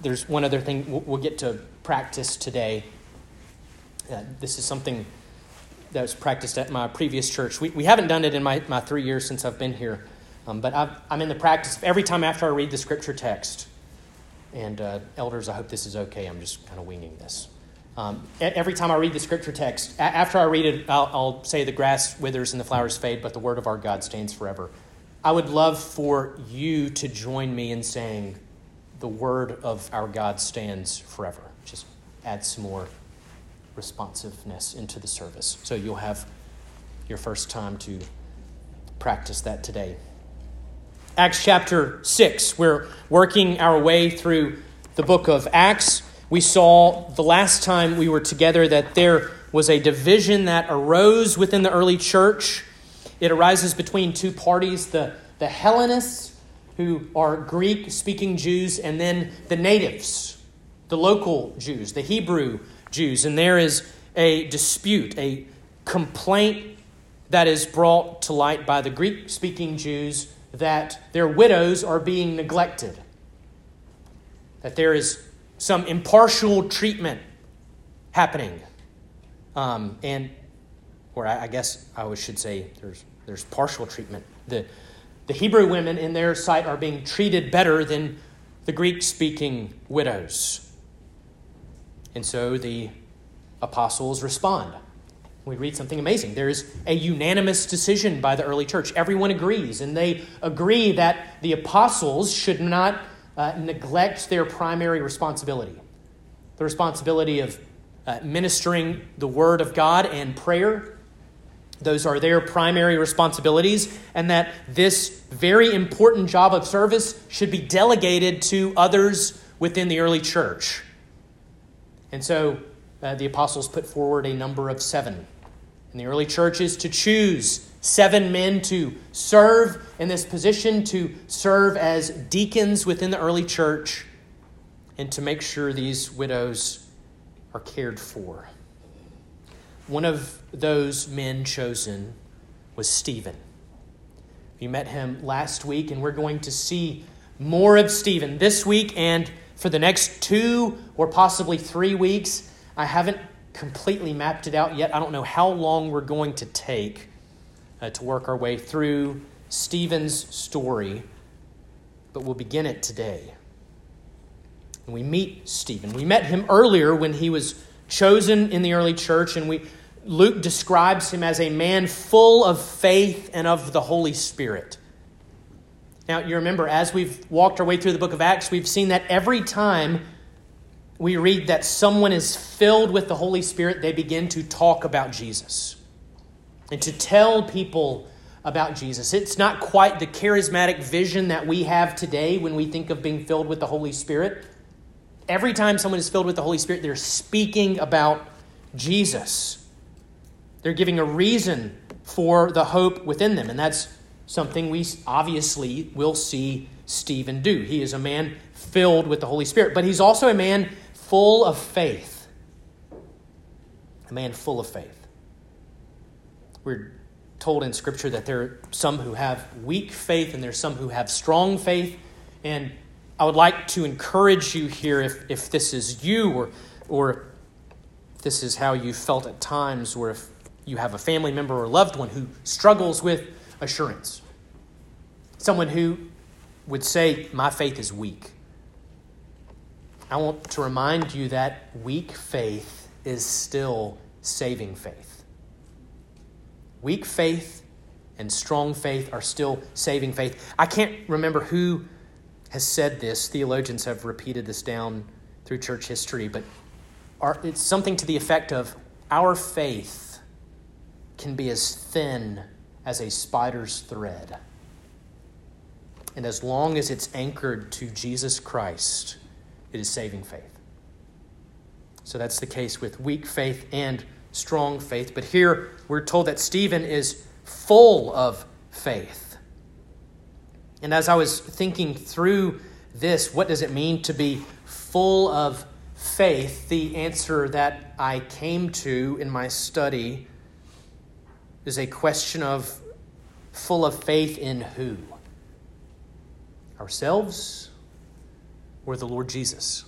there's one other thing we'll, get to practice today. Uh, this is something that was practiced at my previous church. We, we haven't done it in my, my three years since I've been here, um, but i am in the practice every time after I read the scripture text. And uh, elders, I hope this is okay. I'm just kind of winging this. Um, every time I read the scripture text, after I read it, I'll, I'll say, The grass withers and the flowers fade, but the word of our God stands forever. I would love for you to join me in saying, The word of our God stands forever. Just add some more responsiveness into the service. So you'll have your first time to practice that today. Acts chapter 6, we're working our way through the book of Acts. We saw the last time we were together that there was a division that arose within the early church. It arises between two parties the, the Hellenists, who are Greek speaking Jews, and then the natives, the local Jews, the Hebrew Jews. And there is a dispute, a complaint that is brought to light by the Greek speaking Jews that their widows are being neglected, that there is some impartial treatment happening. Um, and, or I, I guess I should say there's, there's partial treatment. The, the Hebrew women in their sight are being treated better than the Greek speaking widows. And so the apostles respond. We read something amazing. There is a unanimous decision by the early church. Everyone agrees, and they agree that the apostles should not uh, neglect their primary responsibility the responsibility of uh, ministering the word of God and prayer. Those are their primary responsibilities, and that this very important job of service should be delegated to others within the early church. And so uh, the apostles put forward a number of seven. In the early church is to choose seven men to serve in this position, to serve as deacons within the early church, and to make sure these widows are cared for. One of those men chosen was Stephen. You met him last week, and we're going to see more of Stephen this week and for the next two or possibly three weeks. I haven't completely mapped it out yet. I don't know how long we're going to take uh, to work our way through Stephen's story, but we'll begin it today. And we meet Stephen. We met him earlier when he was chosen in the early church, and we Luke describes him as a man full of faith and of the Holy Spirit. Now, you remember, as we've walked our way through the book of Acts, we've seen that every time we read that someone is filled with the Holy Spirit, they begin to talk about Jesus and to tell people about Jesus. It's not quite the charismatic vision that we have today when we think of being filled with the Holy Spirit. Every time someone is filled with the Holy Spirit, they're speaking about Jesus. They're giving a reason for the hope within them, and that's something we obviously will see Stephen do. He is a man filled with the Holy Spirit, but he's also a man full of faith. A man full of faith. We're told in Scripture that there are some who have weak faith and there's some who have strong faith. And I would like to encourage you here if, if this is you or, or this is how you felt at times, or if you have a family member or loved one who struggles with assurance. Someone who would say, My faith is weak. I want to remind you that weak faith is still saving faith. Weak faith and strong faith are still saving faith. I can't remember who has said this. Theologians have repeated this down through church history, but it's something to the effect of our faith can be as thin as a spider's thread. And as long as it's anchored to Jesus Christ, it is saving faith. So that's the case with weak faith and strong faith. But here we're told that Stephen is full of faith. And as I was thinking through this, what does it mean to be full of faith? The answer that I came to in my study is a question of full of faith in who? Ourselves or the Lord Jesus.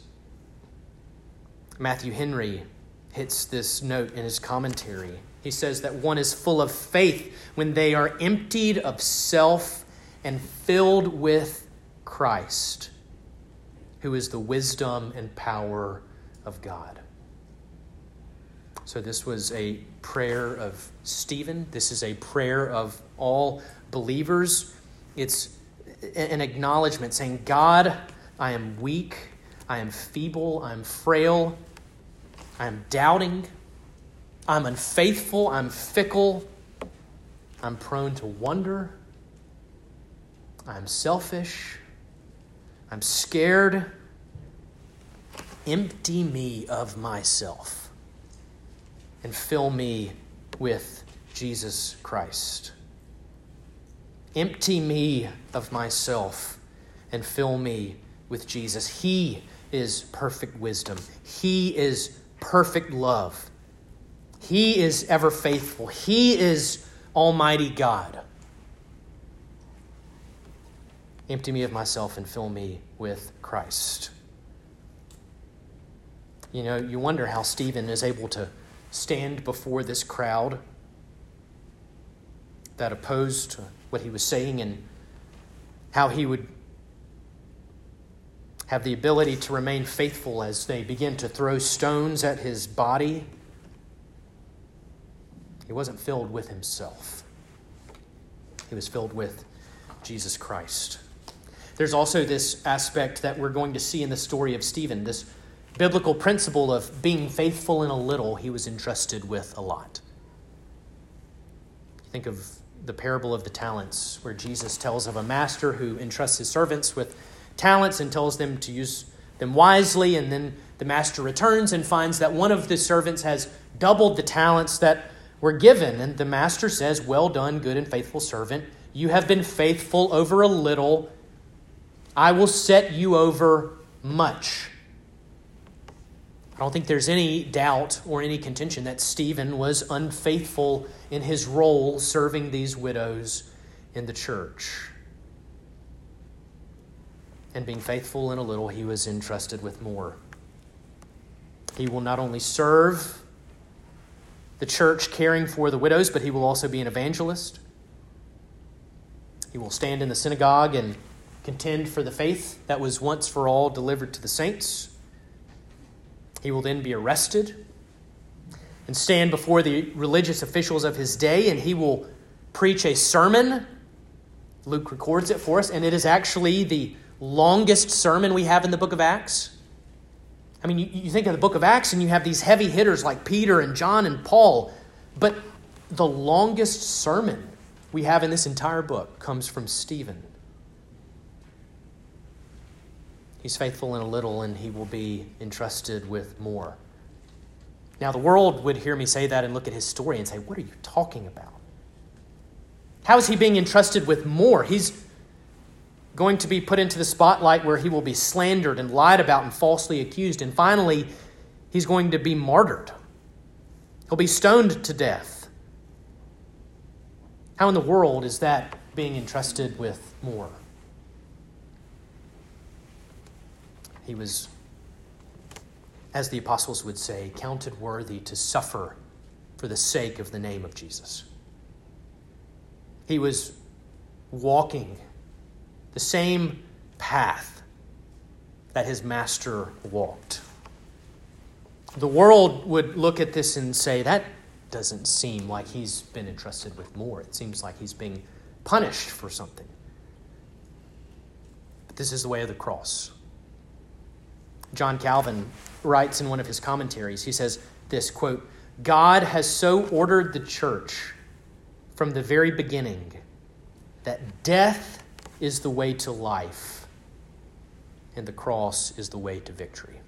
Matthew Henry hits this note in his commentary. He says that one is full of faith when they are emptied of self and filled with Christ, who is the wisdom and power of God. So, this was a prayer of Stephen. This is a prayer of all believers. It's an acknowledgement saying, God, I am weak, I am feeble, I am frail, I am doubting, I'm unfaithful, I'm fickle, I'm prone to wonder, I'm selfish, I'm scared. Empty me of myself and fill me with Jesus Christ. Empty me of myself and fill me with Jesus. He is perfect wisdom, He is perfect love. He is ever faithful. He is Almighty God. Empty me of myself and fill me with Christ. You know, you wonder how Stephen is able to stand before this crowd that opposed what he was saying and how he would have the ability to remain faithful as they begin to throw stones at his body. He wasn't filled with himself, he was filled with Jesus Christ. There's also this aspect that we're going to see in the story of Stephen, this biblical principle of being faithful in a little, he was entrusted with a lot. Think of the parable of the talents, where Jesus tells of a master who entrusts his servants with talents and tells them to use them wisely, and then the master returns and finds that one of the servants has doubled the talents that were given. And the master says, Well done, good and faithful servant. You have been faithful over a little. I will set you over much. I don't think there's any doubt or any contention that Stephen was unfaithful in his role serving these widows in the church. And being faithful in a little, he was entrusted with more. He will not only serve the church caring for the widows, but he will also be an evangelist. He will stand in the synagogue and contend for the faith that was once for all delivered to the saints. He will then be arrested and stand before the religious officials of his day, and he will preach a sermon. Luke records it for us, and it is actually the longest sermon we have in the book of Acts. I mean, you, you think of the book of Acts, and you have these heavy hitters like Peter and John and Paul, but the longest sermon we have in this entire book comes from Stephen. He's faithful in a little, and he will be entrusted with more. Now, the world would hear me say that and look at his story and say, What are you talking about? How is he being entrusted with more? He's going to be put into the spotlight where he will be slandered and lied about and falsely accused. And finally, he's going to be martyred. He'll be stoned to death. How in the world is that being entrusted with more? He was, as the apostles would say, counted worthy to suffer for the sake of the name of Jesus. He was walking the same path that his master walked. The world would look at this and say, that doesn't seem like he's been entrusted with more. It seems like he's being punished for something. But this is the way of the cross. John Calvin writes in one of his commentaries, he says this quote, God has so ordered the church from the very beginning that death is the way to life and the cross is the way to victory.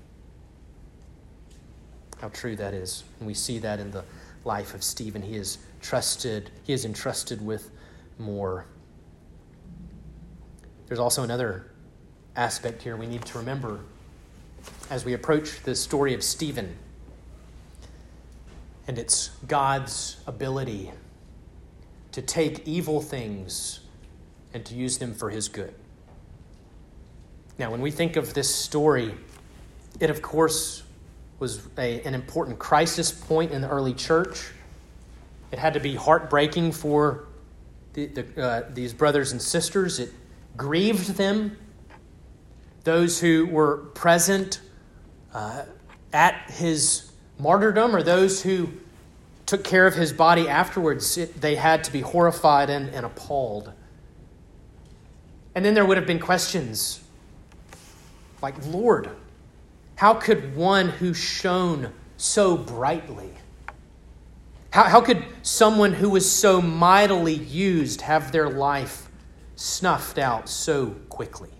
How true that is. And we see that in the life of Stephen. He is trusted, he is entrusted with more. There's also another aspect here we need to remember as we approach the story of Stephen. And it's God's ability to take evil things and to use them for his good. Now, when we think of this story, it of course was a, an important crisis point in the early church. It had to be heartbreaking for the, the, uh, these brothers and sisters. It grieved them. Those who were present uh, at his martyrdom or those who took care of his body afterwards, it, they had to be horrified and, and appalled. And then there would have been questions like, Lord, how could one who shone so brightly, how, how could someone who was so mightily used have their life snuffed out so quickly?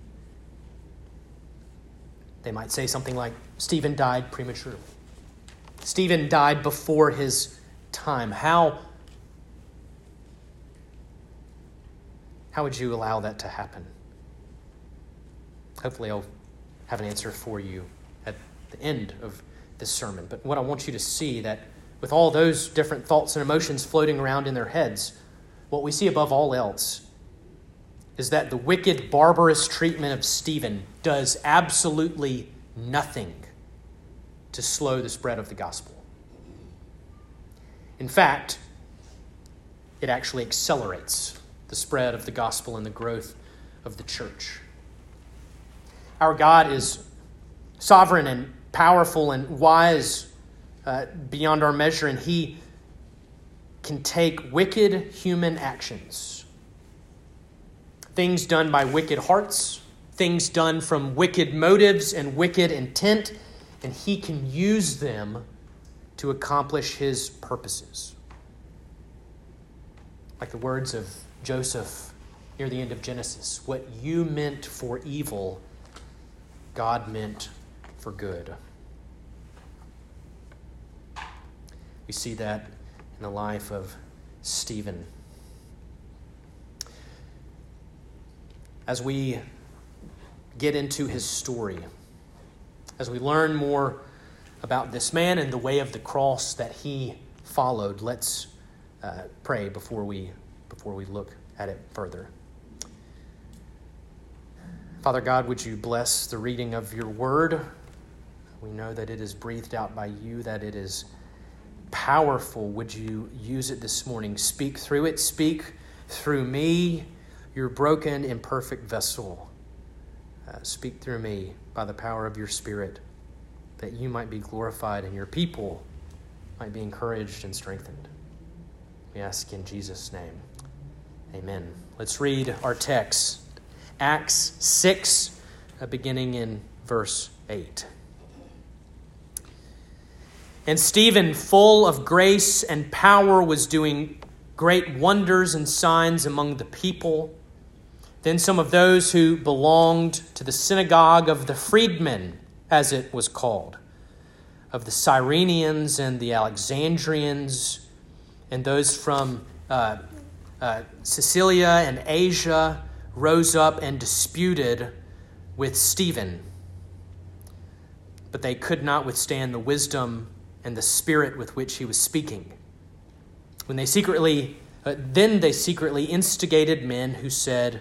They might say something like, Stephen died prematurely. Stephen died before his time. How, how would you allow that to happen? Hopefully, I'll have an answer for you at the end of this sermon. But what I want you to see that with all those different thoughts and emotions floating around in their heads, what we see above all else is that the wicked, barbarous treatment of Stephen does absolutely nothing to slow the spread of the gospel. In fact, it actually accelerates the spread of the gospel and the growth of the church. Our God is sovereign and powerful and wise uh, beyond our measure, and He can take wicked human actions, things done by wicked hearts, things done from wicked motives and wicked intent, and He can use them to accomplish his purposes. Like the words of Joseph near the end of Genesis what you meant for evil, God meant for good. We see that in the life of Stephen. As we get into his story, as we learn more about this man and the way of the cross that he followed. Let's uh, pray before we, before we look at it further. Father God, would you bless the reading of your word? We know that it is breathed out by you, that it is powerful. Would you use it this morning? Speak through it, speak through me, your broken, imperfect vessel. Uh, speak through me by the power of your Spirit that you might be glorified and your people might be encouraged and strengthened. We ask in Jesus' name. Amen. Let's read our text Acts 6, uh, beginning in verse 8. And Stephen, full of grace and power, was doing great wonders and signs among the people. Then some of those who belonged to the synagogue of the freedmen as it was called, of the Cyrenians and the Alexandrians, and those from uh, uh, Cilicia and Asia rose up and disputed with Stephen. But they could not withstand the wisdom and the spirit with which he was speaking. When they secretly, uh, then they secretly instigated men who said,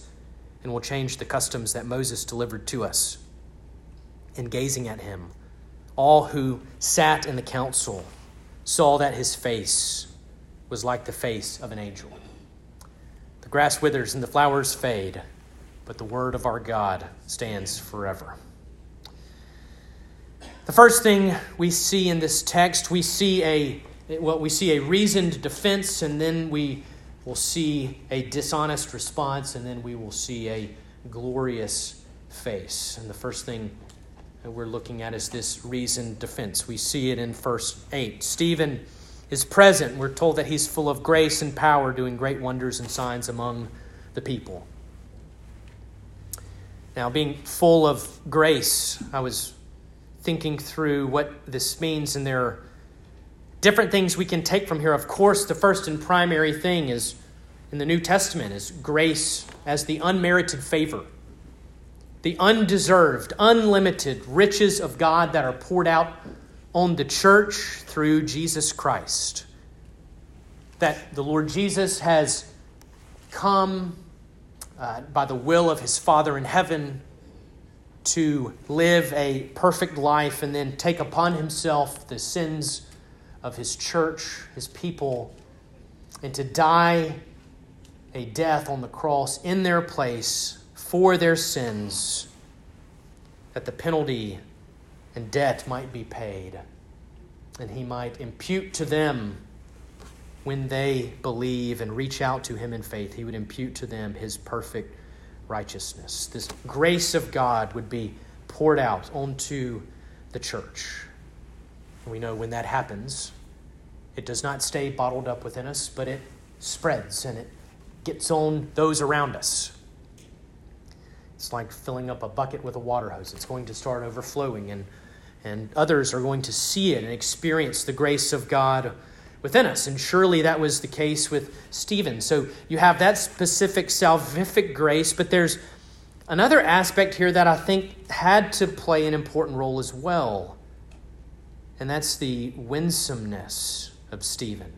and will change the customs that Moses delivered to us. In gazing at him, all who sat in the council saw that his face was like the face of an angel. The grass withers and the flowers fade, but the word of our God stands forever. The first thing we see in this text, we see a what we see a reasoned defense, and then we will see a dishonest response, and then we will see a glorious face. And the first thing that we're looking at is this reasoned defense. We see it in verse 8. Stephen is present. We're told that he's full of grace and power, doing great wonders and signs among the people. Now, being full of grace, I was thinking through what this means, and there different things we can take from here. Of course, the first and primary thing is in the New Testament is grace as the unmerited favor, the undeserved, unlimited riches of God that are poured out on the church through Jesus Christ. That the Lord Jesus has come uh, by the will of his Father in heaven to live a perfect life and then take upon himself the sins of his church, his people, and to die a death on the cross in their place for their sins, that the penalty and debt might be paid, and he might impute to them when they believe and reach out to him in faith, he would impute to them his perfect righteousness. This grace of God would be poured out onto the church. And we know when that happens, it does not stay bottled up within us, but it spreads and it gets on those around us. It's like filling up a bucket with a water hose. It's going to start overflowing, and, and others are going to see it and experience the grace of God within us. And surely that was the case with Stephen. So you have that specific salvific grace, but there's another aspect here that I think had to play an important role as well, and that's the winsomeness of Stephen.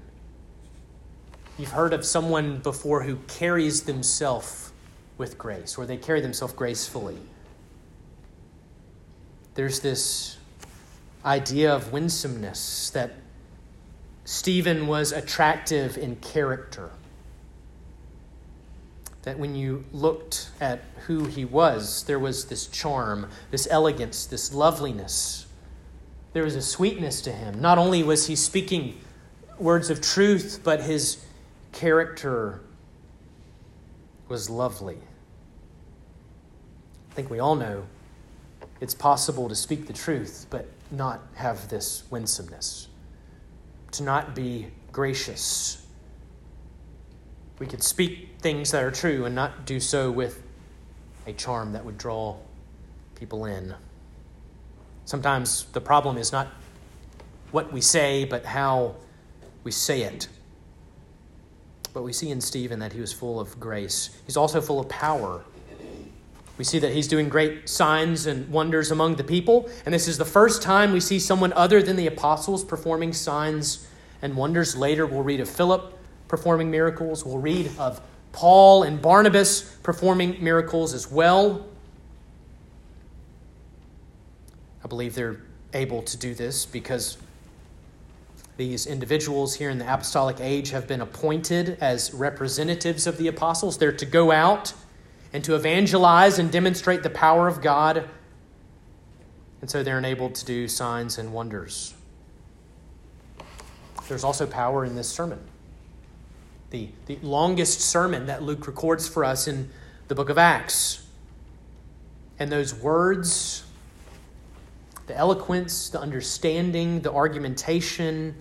You've heard of someone before who carries themselves with grace, or they carry themselves gracefully. There's this idea of winsomeness that Stephen was attractive in character. That when you looked at who he was, there was this charm, this elegance, this loveliness. There was a sweetness to him. Not only was he speaking words of truth, but his character was lovely. I think we all know it's possible to speak the truth, but not have this winsomeness to not be gracious. We could speak things that are true and not do so with a charm that would draw people in. Sometimes the problem is not what we say, but how we say it. But we see in Stephen that he was full of grace. He's also full of power. We see that he's doing great signs and wonders among the people. And this is the first time we see someone other than the apostles performing signs and wonders. Later, we'll read of Philip performing miracles. We'll read of Paul and Barnabas performing miracles as well. I believe they're able to do this because these individuals here in the apostolic age have been appointed as representatives of the apostles. They're to go out and to evangelize and demonstrate the power of God. And so they're enabled to do signs and wonders. There's also power in this sermon. The, the longest sermon that Luke records for us in the book of Acts. And those words, the eloquence, the understanding, the argumentation,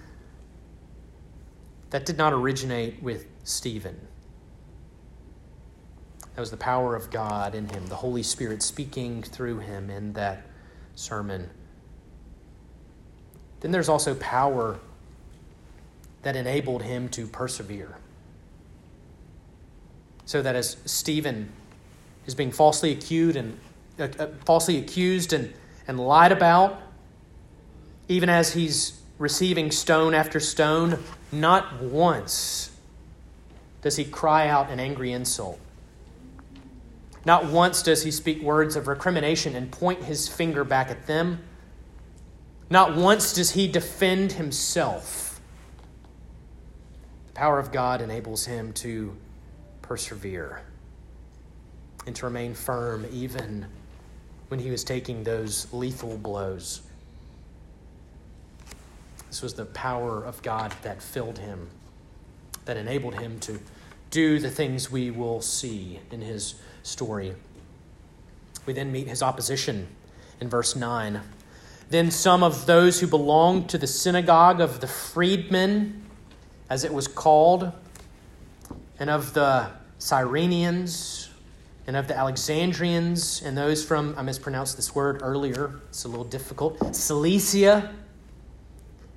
that did not originate with Stephen. That was the power of God in him, the Holy Spirit speaking through him in that sermon. Then there's also power that enabled him to persevere. So that as Stephen is being falsely accused and uh, uh, falsely accused and, and lied about, even as he's receiving stone after stone, not once does he cry out an angry insult. Not once does he speak words of recrimination and point his finger back at them. Not once does he defend himself. The power of God enables him to persevere and to remain firm even when he was taking those lethal blows. This was the power of God that filled him, that enabled him to do the things we will see in his story. We then meet his opposition in verse 9. Then some of those who belonged to the synagogue of the freedmen, as it was called, and of the Cyrenians, and of the Alexandrians and those from, I mispronounced this word earlier, it's a little difficult, Cilicia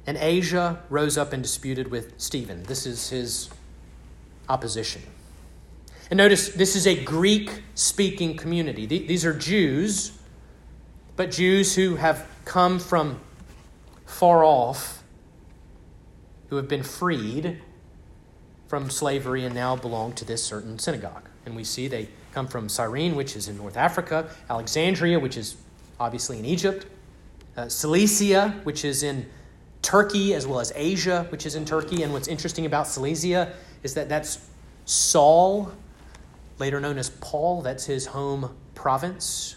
and Asia rose up and disputed with Stephen. This is his opposition. And notice this is a Greek speaking community. These are Jews, but Jews who have come from far off, who have been freed from slavery and now belong to this certain synagogue. And we see they come from Cyrene, which is in North Africa, Alexandria, which is obviously in Egypt, uh, Cilicia, which is in Turkey, as well as Asia, which is in Turkey. And what's interesting about Cilicia is that that's Saul, later known as Paul, that's his home province.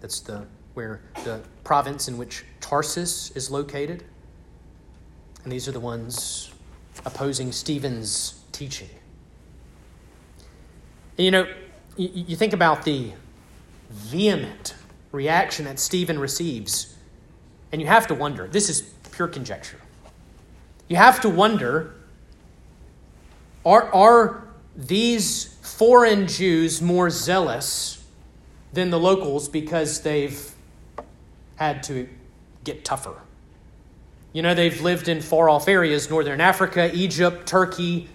That's the where the province in which Tarsus is located. And these are the ones opposing Stephen's teaching. And you know, you, you think about the vehement reaction that Stephen receives, and you have to wonder this is pure conjecture. You have to wonder are, are these foreign Jews more zealous than the locals because they've had to get tougher? You know, they've lived in far off areas, northern Africa, Egypt, Turkey.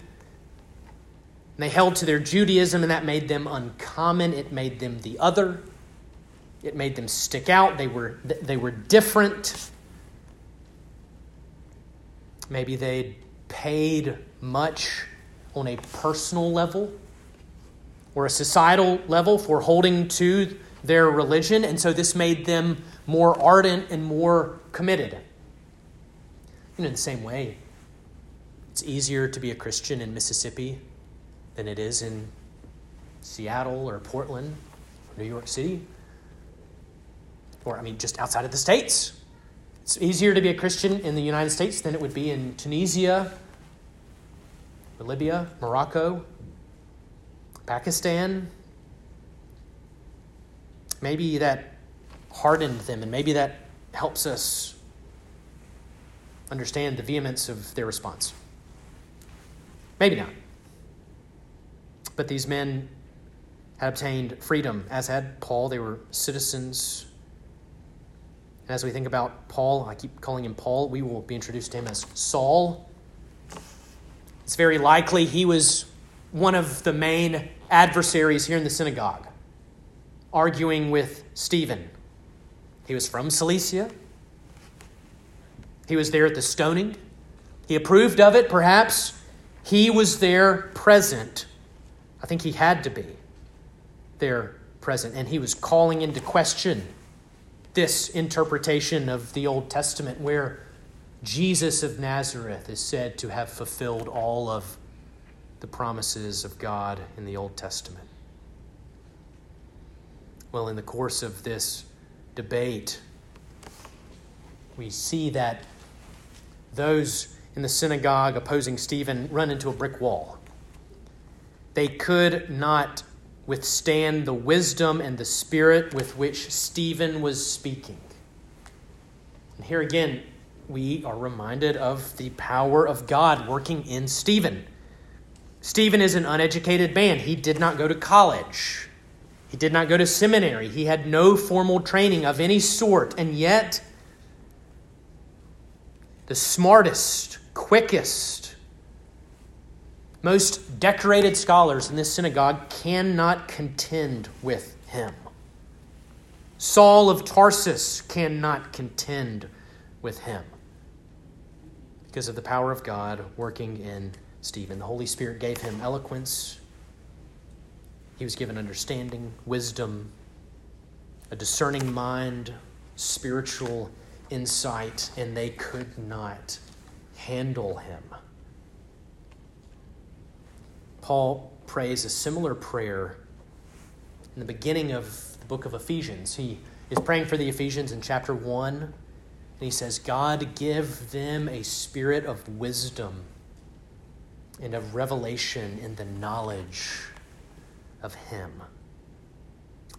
And they held to their Judaism, and that made them uncommon. It made them the other. It made them stick out. They were, they were different. Maybe they'd paid much on a personal level or a societal level for holding to their religion, and so this made them more ardent and more committed. And in the same way, it's easier to be a Christian in Mississippi than it is in Seattle or Portland or New York City. Or, I mean, just outside of the States. It's easier to be a Christian in the United States than it would be in Tunisia Libya, Morocco, Pakistan. Maybe that hardened them, and maybe that helps us understand the vehemence of their response. Maybe not. But these men had obtained freedom, as had Paul. They were citizens. And as we think about Paul, I keep calling him Paul, we will be introduced to him as Saul. It's very likely he was one of the main adversaries here in the synagogue, arguing with Stephen. He was from Cilicia. He was there at the stoning. He approved of it, perhaps. He was there present. I think he had to be there present. And he was calling into question this interpretation of the Old Testament where Jesus of Nazareth is said to have fulfilled all of the promises of God in the Old Testament. Well, in the course of this debate, we see that those in the synagogue opposing Stephen run into a brick wall. They could not withstand the wisdom and the spirit with which Stephen was speaking. And here again, we are reminded of the power of God working in Stephen. Stephen is an uneducated man. He did not go to college. He did not go to seminary. He had no formal training of any sort. And yet, the smartest, quickest, most decorated scholars in this synagogue cannot contend with him. Saul of Tarsus cannot contend with him because of the power of God working in Stephen. The Holy Spirit gave him eloquence, he was given understanding, wisdom, a discerning mind, spiritual insight, and they could not handle him. Paul prays a similar prayer in the beginning of the book of Ephesians. He is praying for the Ephesians in chapter 1 and he says, God, give them a spirit of wisdom and of revelation in the knowledge of Him.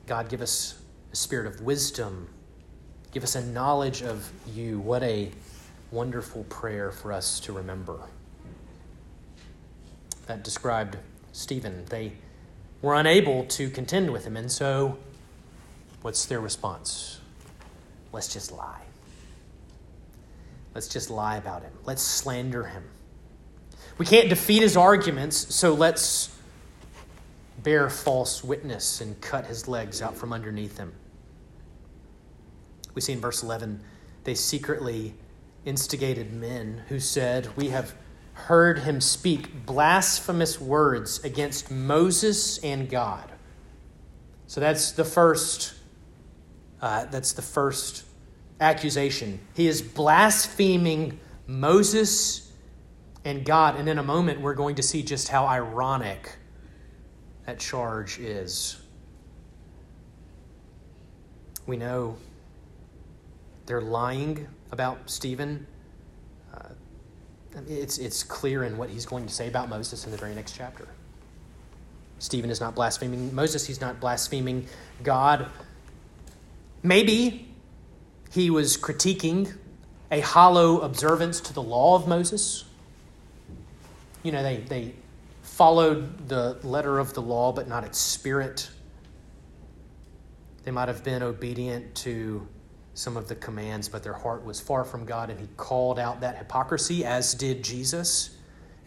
God, give us a spirit of wisdom. Give us a knowledge of you. What a wonderful prayer for us to remember. That described Stephen. They were unable to contend with him. And so, what's their response? Let's just lie. Let's just lie about him. Let's slander him. We can't defeat his arguments, so let's bear false witness and cut his legs out from underneath him. We see in verse 11, they secretly instigated men who said, We have heard him speak blasphemous words against Moses and God. So that's the first. Uh, that's the first accusation. He is blaspheming Moses and God. And in a moment, we're going to see just how ironic that charge is. We know they're lying about Stephen. It's, it's clear in what he's going to say about Moses in the very next chapter. Stephen is not blaspheming Moses, he's not blaspheming God. Maybe he was critiquing a hollow observance to the law of Moses. You know, they, they followed the letter of the law, but not its spirit. They might have been obedient to some of the commands, but their heart was far from God, and he called out that hypocrisy, as did Jesus.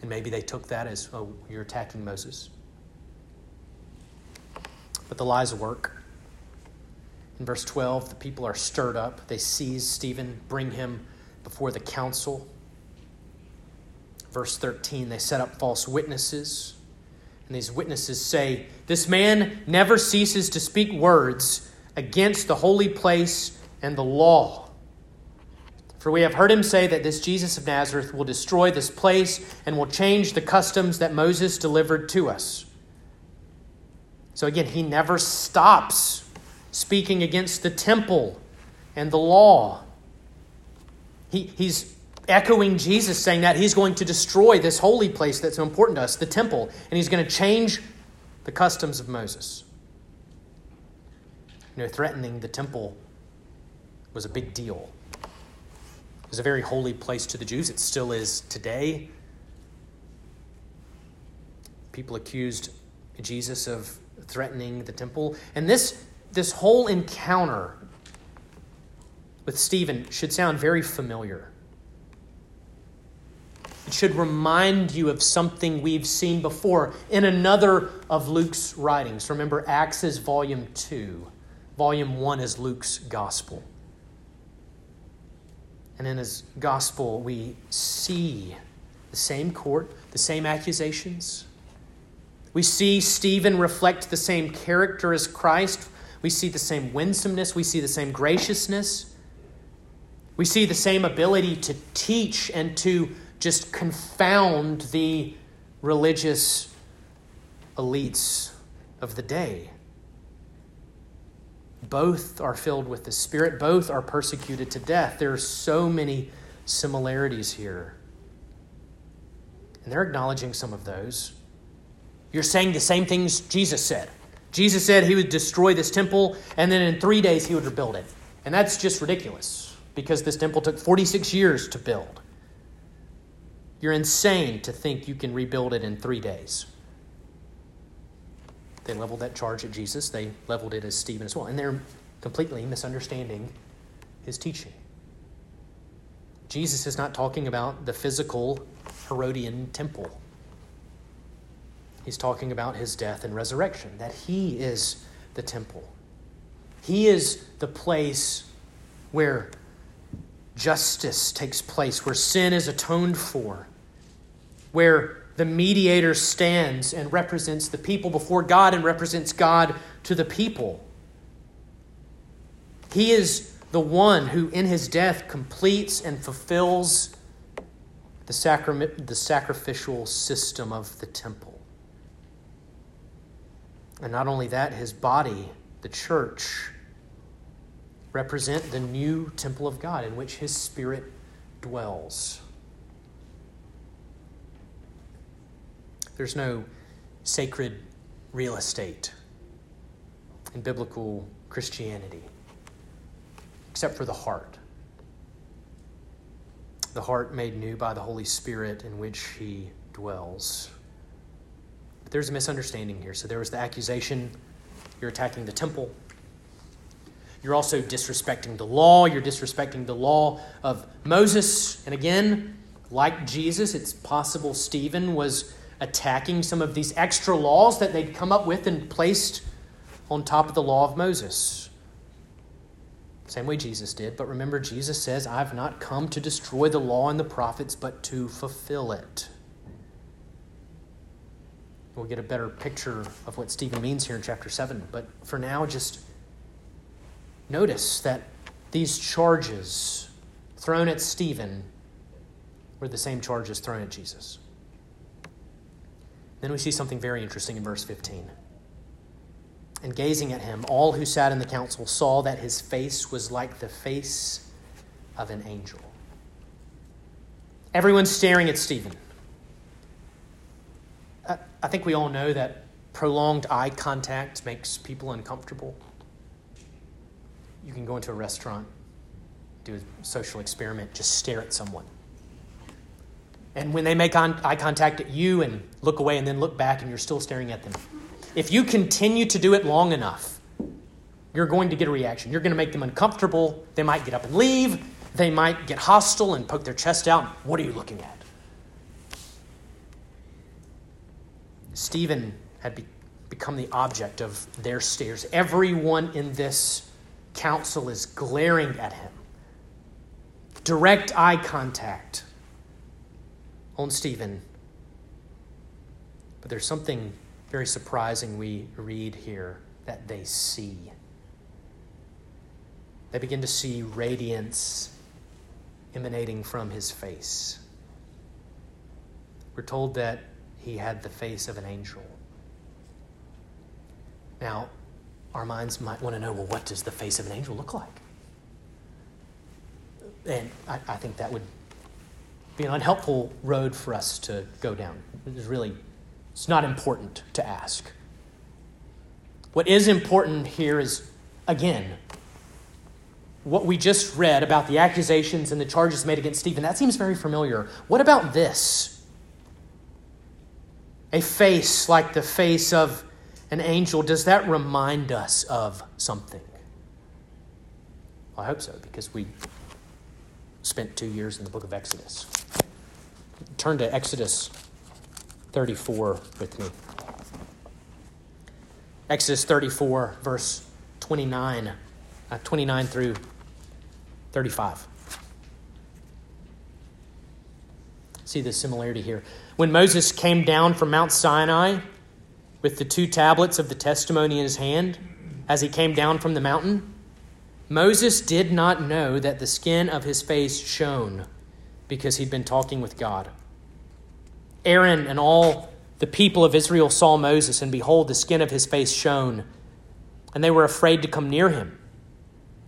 And maybe they took that as, oh, you're attacking Moses. But the lies work. In verse 12, the people are stirred up. They seize Stephen, bring him before the council. Verse 13, they set up false witnesses. And these witnesses say, This man never ceases to speak words against the holy place and the law. For we have heard him say that this Jesus of Nazareth will destroy this place and will change the customs that Moses delivered to us. So again, he never stops speaking against the temple and the law. He, he's echoing Jesus saying that he's going to destroy this holy place that's so important to us, the temple, and he's going to change the customs of Moses. You know, threatening the temple was a big deal. It was a very holy place to the Jews. It still is today. People accused Jesus of threatening the temple. And this, this whole encounter with Stephen should sound very familiar. It should remind you of something we've seen before in another of Luke's writings. Remember, Acts is volume 2, volume 1 is Luke's gospel. And in his gospel, we see the same court, the same accusations. We see Stephen reflect the same character as Christ. We see the same winsomeness. We see the same graciousness. We see the same ability to teach and to just confound the religious elites of the day. Both are filled with the Spirit, both are persecuted to death. There are so many similarities here. And they're acknowledging some of those. You're saying the same things Jesus said. Jesus said he would destroy this temple, and then in three days he would rebuild it. And that's just ridiculous because this temple took 46 years to build. You're insane to think you can rebuild it in three days. They leveled that charge at Jesus, they leveled it at Stephen as well. And they're completely misunderstanding his teaching. Jesus is not talking about the physical Herodian temple. He's talking about his death and resurrection, that he is the temple. He is the place where justice takes place, where sin is atoned for, where the mediator stands and represents the people before God and represents God to the people. He is the one who, in his death, completes and fulfills the, sacrament, the sacrificial system of the temple. And not only that, his body, the church, represent the new temple of God in which his spirit dwells. There's no sacred real estate in biblical Christianity except for the heart. The heart made new by the Holy Spirit in which He dwells. But there's a misunderstanding here. So there was the accusation you're attacking the temple. You're also disrespecting the law. You're disrespecting the law of Moses. And again, like Jesus, it's possible Stephen was attacking some of these extra laws that they'd come up with and placed on top of the law of Moses. Same way Jesus did. But remember, Jesus says, I've not come to destroy the law and the prophets, but to fulfill it. We'll get a better picture of what Stephen means here in chapter 7. But for now, just notice that these charges thrown at Stephen were the same charges thrown at Jesus. Then we see something very interesting in verse 15. And gazing at him, all who sat in the council saw that his face was like the face of an angel. Everyone's staring at Stephen. I think we all know that prolonged eye contact makes people uncomfortable. You can go into a restaurant, do a social experiment, just stare at someone. And when they make eye contact at you and look away and then look back and you're still staring at them, if you continue to do it long enough, you're going to get a reaction. You're going to make them uncomfortable. They might get up and leave. They might get hostile and poke their chest out. What are you looking at? Stephen had be- become the object of their stares. Everyone in this council is glaring at him. Direct eye contact on Stephen. But there's something very surprising we read here that they see. They begin to see radiance emanating from his face. We're told that he had the face of an angel. Now, our minds might want to know well, what does the face of an angel look like? And I, I think that would be an unhelpful road for us to go down. It is really, it's not important to ask. What is important here is, again, what we just read about the accusations and the charges made against Stephen. That seems very familiar. What about this? a face like the face of an angel, does that remind us of something? Well, I hope so, because we spent two years in the book of Exodus. Turn to Exodus 34 with me. Exodus 34, verse 29, uh, 29 through 35. See the similarity here. When Moses came down from Mount Sinai with the two tablets of the testimony in his hand, as he came down from the mountain, Moses did not know that the skin of his face shone because he'd been talking with God. Aaron and all the people of Israel saw Moses, and behold, the skin of his face shone, and they were afraid to come near him.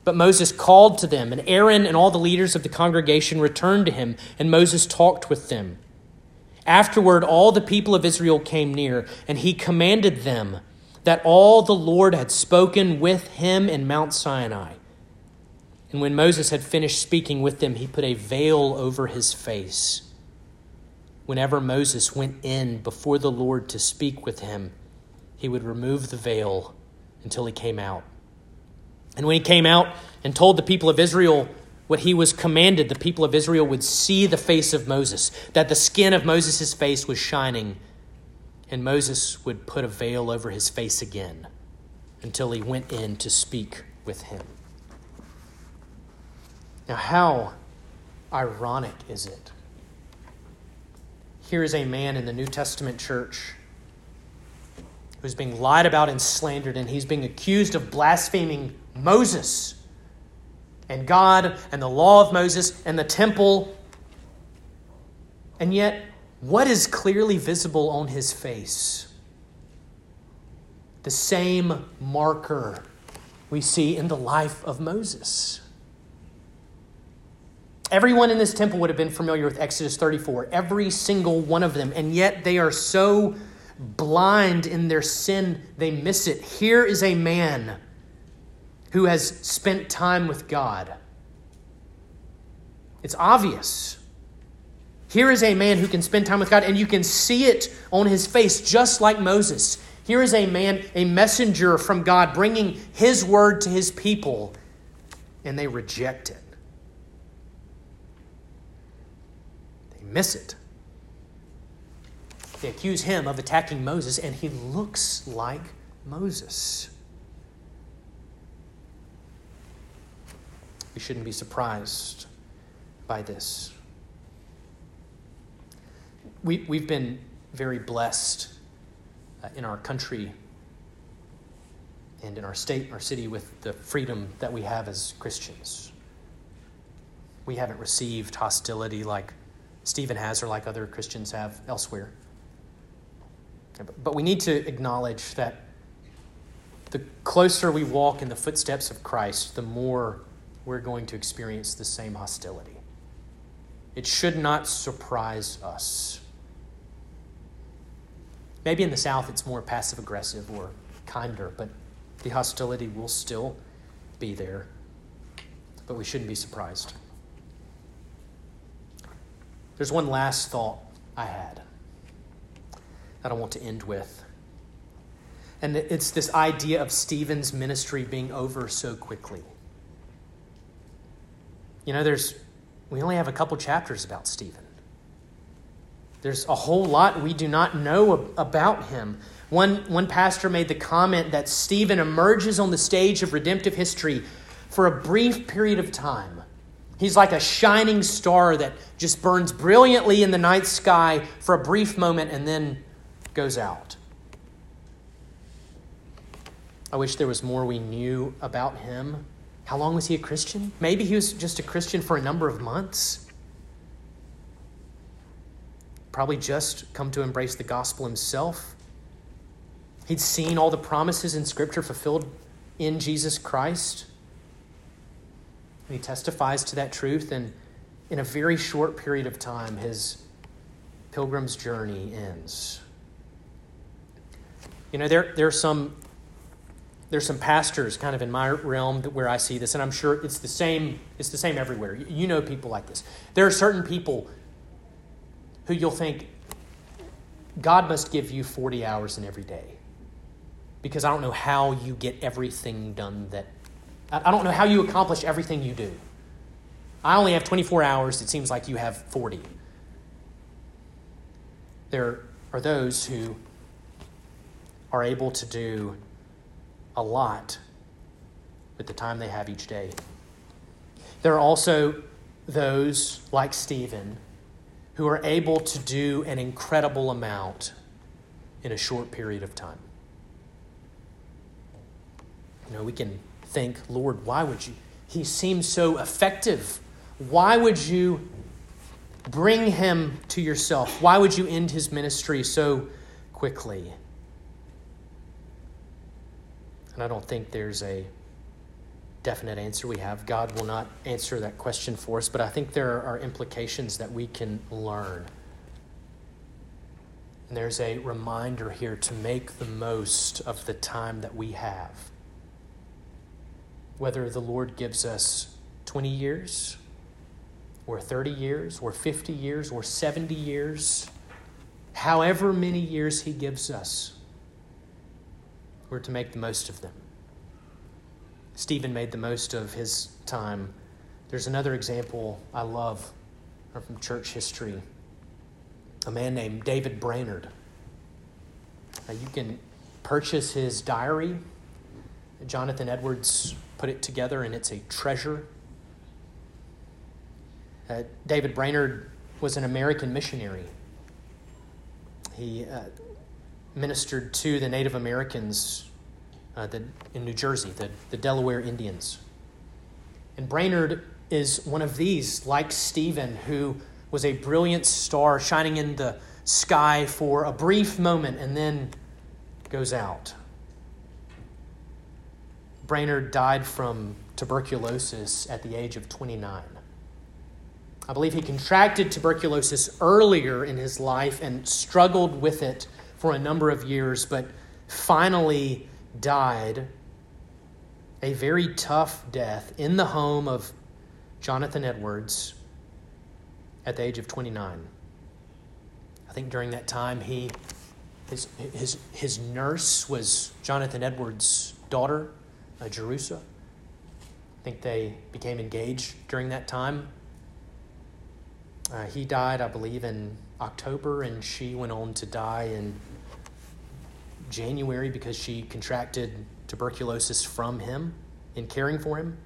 But Moses called to them, and Aaron and all the leaders of the congregation returned to him, and Moses talked with them. Afterward, all the people of Israel came near, and he commanded them that all the Lord had spoken with him in Mount Sinai. And when Moses had finished speaking with them, he put a veil over his face. Whenever Moses went in before the Lord to speak with him, he would remove the veil until he came out. And when he came out and told the people of Israel what he was commanded, the people of Israel would see the face of Moses, that the skin of Moses' face was shining, and Moses would put a veil over his face again until he went in to speak with him. Now, how ironic is it? Here is a man in the New Testament church who's being lied about and slandered, and he's being accused of blaspheming Moses and God and the law of Moses and the temple. And yet, what is clearly visible on his face? The same marker we see in the life of Moses. Everyone in this temple would have been familiar with Exodus 34, every single one of them, and yet they are so blind in their sin, they miss it. Here is a man who has spent time with God. It's obvious. Here is a man who can spend time with God, and you can see it on his face, just like Moses. Here is a man, a messenger from God, bringing his word to his people, and they reject it. They miss it. They accuse him of attacking Moses, and he looks like Moses. We shouldn't be surprised by this. We, we've been very blessed uh, in our country and in our state, our city, with the freedom that we have as Christians. We haven't received hostility like Stephen has or like other Christians have elsewhere. But we need to acknowledge that the closer we walk in the footsteps of Christ, the more we're going to experience the same hostility. It should not surprise us. Maybe in the South it's more passive aggressive or kinder, but the hostility will still be there. But we shouldn't be surprised. There's one last thought I had that I want to end with. And it's this idea of Stephen's ministry being over so quickly. You know, there's we only have a couple chapters about Stephen. There's a whole lot we do not know about him. One, one pastor made the comment that Stephen emerges on the stage of redemptive history for a brief period of time. He's like a shining star that just burns brilliantly in the night sky for a brief moment and then goes out. I wish there was more we knew about him. How long was he a Christian? Maybe he was just a Christian for a number of months. Probably just come to embrace the gospel himself. He'd seen all the promises in Scripture fulfilled in Jesus Christ. And he testifies to that truth, and in a very short period of time, his pilgrim's journey ends. You know, there, there are some there's some pastors kind of in my realm where I see this, and I'm sure it's the same. It's the same everywhere. You know people like this. There are certain people who you'll think God must give you 40 hours in every day because I don't know how you get everything done that I don't know how you accomplish everything you do. I only have 24 hours. It seems like you have 40. There are those who are able to do a lot with the time they have each day. There are also those, like Stephen, who are able to do an incredible amount in a short period of time. You know, we can think, Lord, why would you? He seems so effective. Why would you bring him to yourself? Why would you end his ministry so quickly? And I don't think there's a definite answer we have. God will not answer that question for us, but I think there are implications that we can learn. And there's a reminder here to make the most of the time that we have. Whether the Lord gives us 20 years, or 30 years, or 50 years, or 70 years, however many years He gives us, we're to make the most of them. Stephen made the most of his time. There's another example I love from church history a man named David Brainerd. Now, you can purchase his diary. Jonathan Edwards put it together, and it's a treasure. Uh, David Brainerd was an American missionary. He uh, ministered to the Native Americans uh, the, in New Jersey, the, the Delaware Indians. And Brainerd is one of these, like Stephen, who was a brilliant star shining in the sky for a brief moment and then goes out. Brainerd died from tuberculosis at the age of 29. I believe he contracted tuberculosis earlier in his life and struggled with it for a number of years, but finally died a very tough death in the home of Jonathan Edwards at the age of 29. I think during that time, he, his, his, his nurse was Jonathan Edwards' daughter, uh, Jerusha. I think they became engaged during that time. Uh, he died, I believe, in October, and she went on to die in January because she contracted tuberculosis from him in caring for him.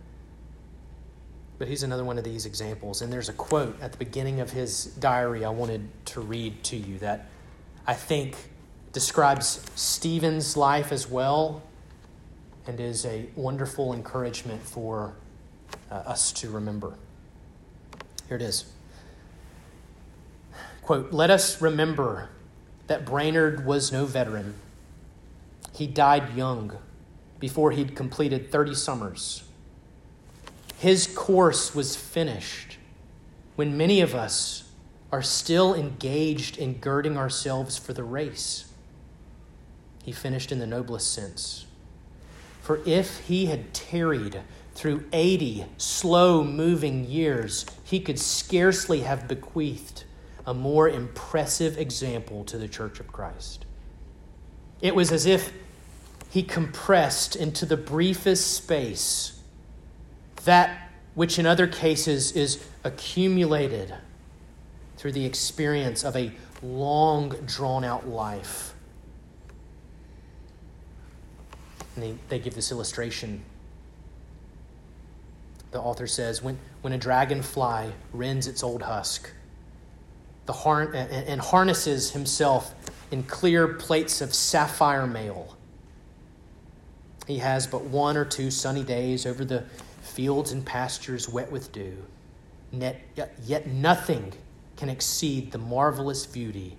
But he's another one of these examples. And there's a quote at the beginning of his diary I wanted to read to you that I think describes Stephen's life as well and is a wonderful encouragement for uh, us to remember. Here it is. Quote, let us remember that Brainerd was no veteran. He died young, before he'd completed 30 summers. His course was finished when many of us are still engaged in girding ourselves for the race. He finished in the noblest sense. For if he had tarried through 80 slow moving years, he could scarcely have bequeathed a more impressive example to the Church of Christ. It was as if he compressed into the briefest space that which in other cases is accumulated through the experience of a long, drawn out life. And they, they give this illustration. The author says when, when a dragonfly rends its old husk the har- and, and harnesses himself in clear plates of sapphire mail, he has but one or two sunny days over the fields and pastures wet with dew. Yet nothing can exceed the marvelous beauty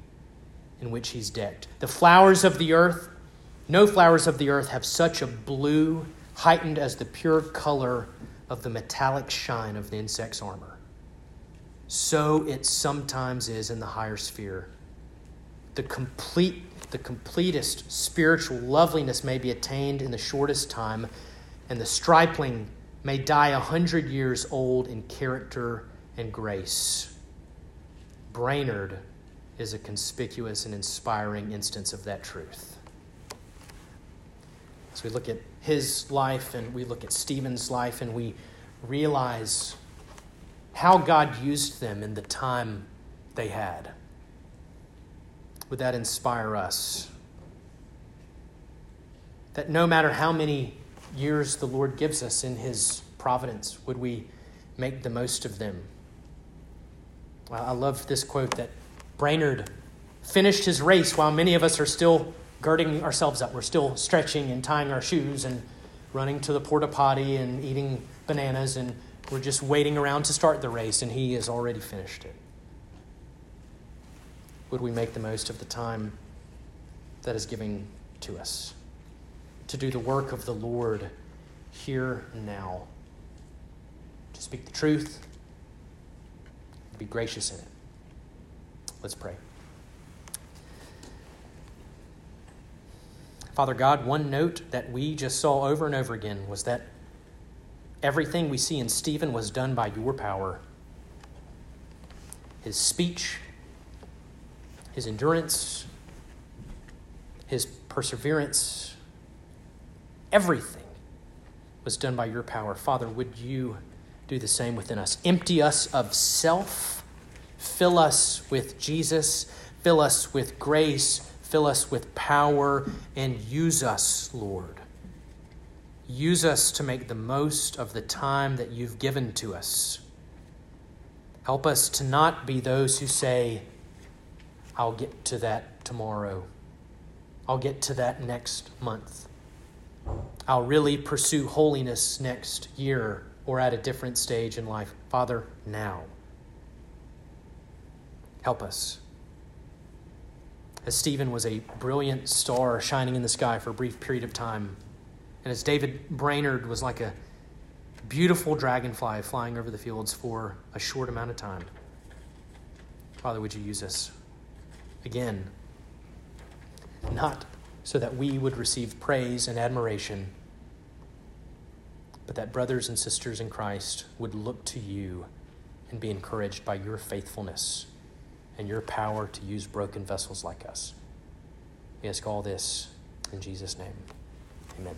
in which he's decked. The flowers of the earth, no flowers of the earth have such a blue, heightened as the pure color of the metallic shine of the insect's armor. So it sometimes is in the higher sphere. The complete the completest spiritual loveliness may be attained in the shortest time, and the stripling may die a hundred years old in character and grace. Brainerd is a conspicuous and inspiring instance of that truth. As we look at his life and we look at Stephen's life and we realize how God used them in the time they had would that inspire us? That no matter how many years the Lord gives us in His providence, would we make the most of them? I love this quote that Brainerd finished his race while many of us are still girding ourselves up. We're still stretching and tying our shoes and running to the porta potty and eating bananas, and we're just waiting around to start the race, and he has already finished it would we make the most of the time that is given to us to do the work of the Lord here and now, to speak the truth, to be gracious in it. Let's pray. Father God, one note that we just saw over and over again was that everything we see in Stephen was done by your power. His speech, his endurance, his perseverance, everything was done by your power. Father, would you do the same within us? Empty us of self, fill us with Jesus, fill us with grace, fill us with power, and use us, Lord. Use us to make the most of the time that you've given to us. Help us to not be those who say, I'll get to that tomorrow. I'll get to that next month. I'll really pursue holiness next year or at a different stage in life. Father, now. Help us. As Stephen was a brilliant star shining in the sky for a brief period of time, and as David Brainerd was like a beautiful dragonfly flying over the fields for a short amount of time, Father, would you use us? again, not so that we would receive praise and admiration, but that brothers and sisters in Christ would look to you and be encouraged by your faithfulness and your power to use broken vessels like us. We ask all this in Jesus' name. Amen.